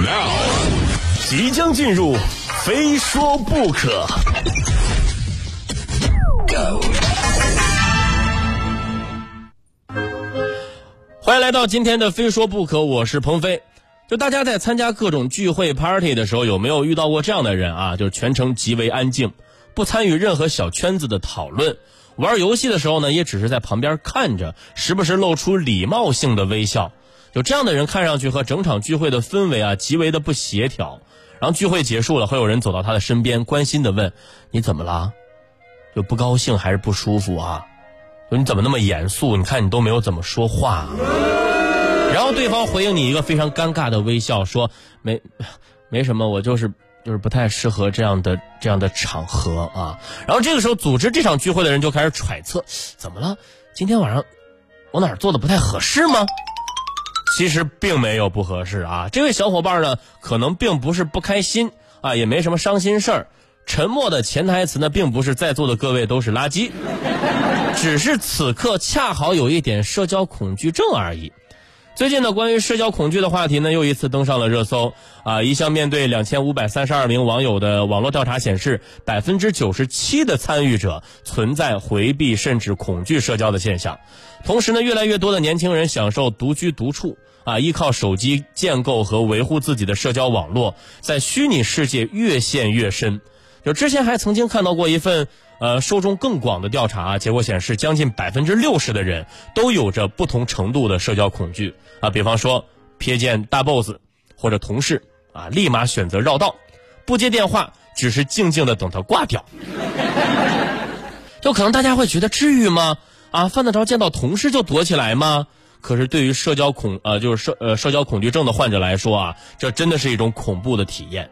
Now，即将进入，非说不可。欢迎来到今天的《非说不可》，我是鹏飞。就大家在参加各种聚会、party 的时候，有没有遇到过这样的人啊？就是全程极为安静，不参与任何小圈子的讨论。玩游戏的时候呢，也只是在旁边看着，时不时露出礼貌性的微笑。就这样的人，看上去和整场聚会的氛围啊，极为的不协调。然后聚会结束了，会有人走到他的身边，关心的问：“你怎么了？就不高兴还是不舒服啊？就你怎么那么严肃？你看你都没有怎么说话。”然后对方回应你一个非常尴尬的微笑，说：“没，没什么，我就是就是不太适合这样的这样的场合啊。”然后这个时候，组织这场聚会的人就开始揣测：怎么了？今天晚上我哪儿做的不太合适吗？其实并没有不合适啊。这位小伙伴呢，可能并不是不开心啊，也没什么伤心事儿。沉默的潜台词呢，并不是在座的各位都是垃圾，只是此刻恰好有一点社交恐惧症而已。最近呢，关于社交恐惧的话题呢，又一次登上了热搜啊！一项面对两千五百三十二名网友的网络调查显示，百分之九十七的参与者存在回避甚至恐惧社交的现象。同时呢，越来越多的年轻人享受独居独处啊，依靠手机建构和维护自己的社交网络，在虚拟世界越陷越深。就之前还曾经看到过一份。呃，受众更广的调查结果显示，将近百分之六十的人都有着不同程度的社交恐惧啊。比方说，瞥见大 boss 或者同事啊，立马选择绕道，不接电话，只是静静的等他挂掉。就可能大家会觉得至于吗？啊，犯得着见到同事就躲起来吗？可是对于社交恐呃，就是社呃社交恐惧症的患者来说啊，这真的是一种恐怖的体验。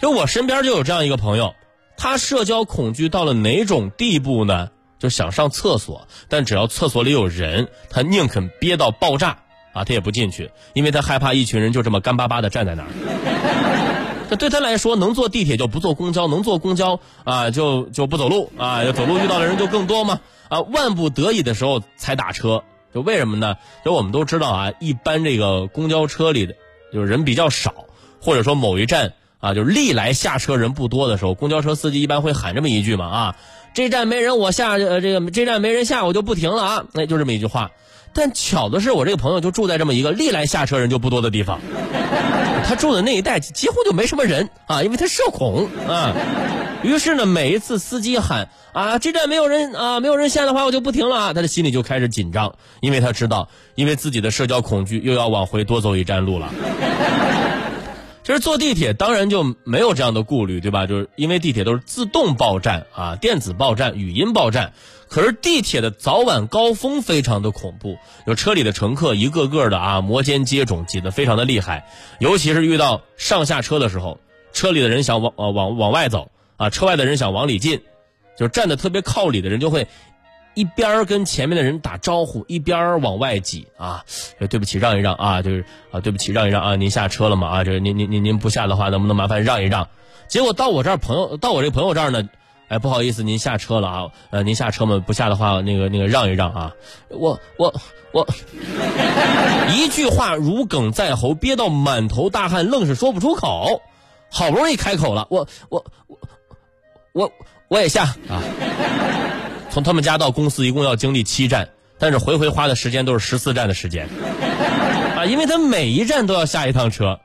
就我身边就有这样一个朋友。他社交恐惧到了哪种地步呢？就想上厕所，但只要厕所里有人，他宁肯憋到爆炸啊，他也不进去，因为他害怕一群人就这么干巴巴的站在那儿。这对他来说，能坐地铁就不坐公交，能坐公交啊就就不走路啊，走路遇到的人就更多嘛啊，万不得已的时候才打车。就为什么呢？就我们都知道啊，一般这个公交车里的就是人比较少，或者说某一站。啊，就是历来下车人不多的时候，公交车司机一般会喊这么一句嘛啊，这站没人我下，呃，这个这站没人下我就不停了啊，那就这么一句话。但巧的是，我这个朋友就住在这么一个历来下车人就不多的地方，他住的那一带几乎就没什么人啊，因为他社恐啊。于是呢，每一次司机喊啊这站没有人啊没有人下的话我就不停了啊，他的心里就开始紧张，因为他知道，因为自己的社交恐惧又要往回多走一站路了。其实坐地铁当然就没有这样的顾虑，对吧？就是因为地铁都是自动报站啊，电子报站、语音报站。可是地铁的早晚高峰非常的恐怖，有车里的乘客一个个的啊摩肩接踵，挤得非常的厉害。尤其是遇到上下车的时候，车里的人想往往往外走啊，车外的人想往里进，就站的特别靠里的人就会。一边跟前面的人打招呼，一边往外挤啊！对不起，让一让啊！就是啊，对不起，让一让啊！您下车了吗？啊，这您您您您不下的话，能不能麻烦让一让？结果到我这儿朋友，到我这朋友这儿呢，哎，不好意思，您下车了啊？呃，您下车吗？不下的话，那个那个让一让啊！我我我，一句话如鲠在喉，憋到满头大汗，愣是说不出口。好不容易开口了，我我我我我也下啊！从他们家到公司一共要经历七站，但是回回花的时间都是十四站的时间，啊，因为他每一站都要下一趟车，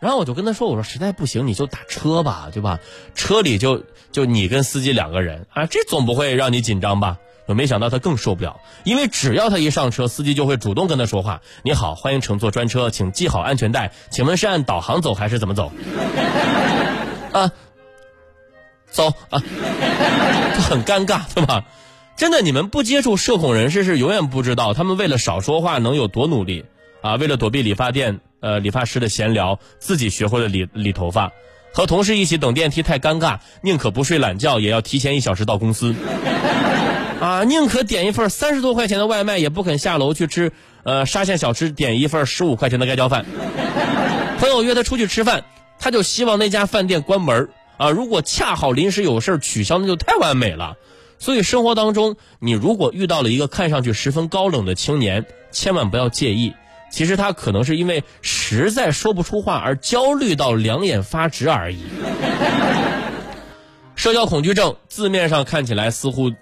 然后我就跟他说：“我说实在不行你就打车吧，对吧？车里就就你跟司机两个人啊，这总不会让你紧张吧？”我没想到他更受不了，因为只要他一上车，司机就会主动跟他说话：“你好，欢迎乘坐专车，请系好安全带，请问是按导航走还是怎么走？”啊，走啊，就很尴尬，对吧？真的，你们不接触社恐人士是永远不知道，他们为了少说话能有多努力啊！为了躲避理发店呃理发师的闲聊，自己学会了理理头发；和同事一起等电梯太尴尬，宁可不睡懒觉也要提前一小时到公司。啊，宁可点一份三十多块钱的外卖，也不肯下楼去吃呃沙县小吃点一份十五块钱的盖浇饭。朋友约他出去吃饭，他就希望那家饭店关门啊！如果恰好临时有事取消，那就太完美了。所以生活当中，你如果遇到了一个看上去十分高冷的青年，千万不要介意，其实他可能是因为实在说不出话而焦虑到两眼发直而已。社交恐惧症字面上看起来似乎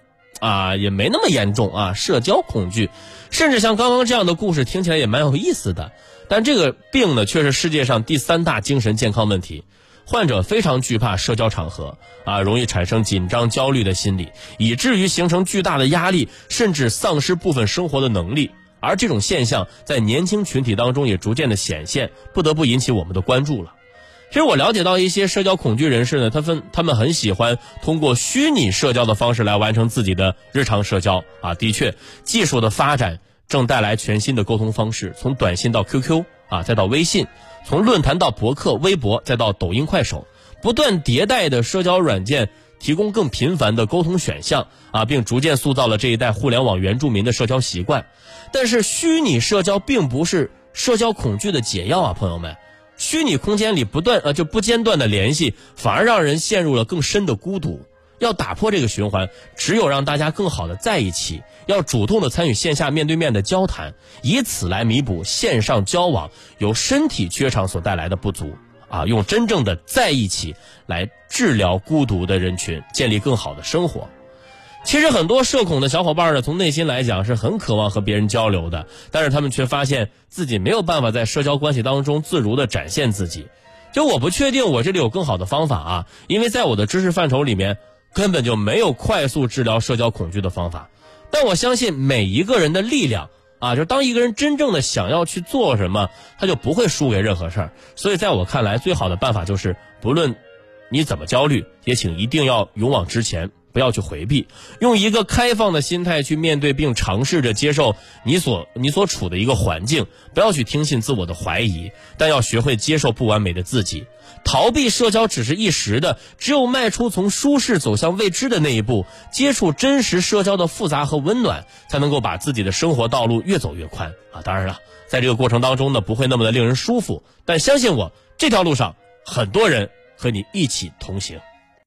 啊也没那么严重啊，社交恐惧，甚至像刚刚这样的故事听起来也蛮有意思的。但这个病呢，却是世界上第三大精神健康问题。患者非常惧怕社交场合啊，容易产生紧张、焦虑的心理，以至于形成巨大的压力，甚至丧失部分生活的能力。而这种现象在年轻群体当中也逐渐的显现，不得不引起我们的关注了。其实我了解到一些社交恐惧人士呢，他分他们很喜欢通过虚拟社交的方式来完成自己的日常社交啊。的确，技术的发展正带来全新的沟通方式，从短信到 QQ 啊，再到微信。从论坛到博客、微博，再到抖音、快手，不断迭代的社交软件提供更频繁的沟通选项啊，并逐渐塑造了这一代互联网原住民的社交习惯。但是，虚拟社交并不是社交恐惧的解药啊，朋友们。虚拟空间里不断呃就不间断的联系，反而让人陷入了更深的孤独。要打破这个循环，只有让大家更好的在一起，要主动的参与线下面对面的交谈，以此来弥补线上交往由身体缺场所带来的不足啊！用真正的在一起来治疗孤独的人群，建立更好的生活。其实很多社恐的小伙伴呢，从内心来讲是很渴望和别人交流的，但是他们却发现自己没有办法在社交关系当中自如的展现自己。就我不确定我这里有更好的方法啊，因为在我的知识范畴里面。根本就没有快速治疗社交恐惧的方法，但我相信每一个人的力量啊，就当一个人真正的想要去做什么，他就不会输给任何事儿。所以在我看来，最好的办法就是，不论你怎么焦虑，也请一定要勇往直前。不要去回避，用一个开放的心态去面对，并尝试着接受你所你所处的一个环境。不要去听信自我的怀疑，但要学会接受不完美的自己。逃避社交只是一时的，只有迈出从舒适走向未知的那一步，接触真实社交的复杂和温暖，才能够把自己的生活道路越走越宽啊！当然了，在这个过程当中呢，不会那么的令人舒服，但相信我，这条路上很多人和你一起同行。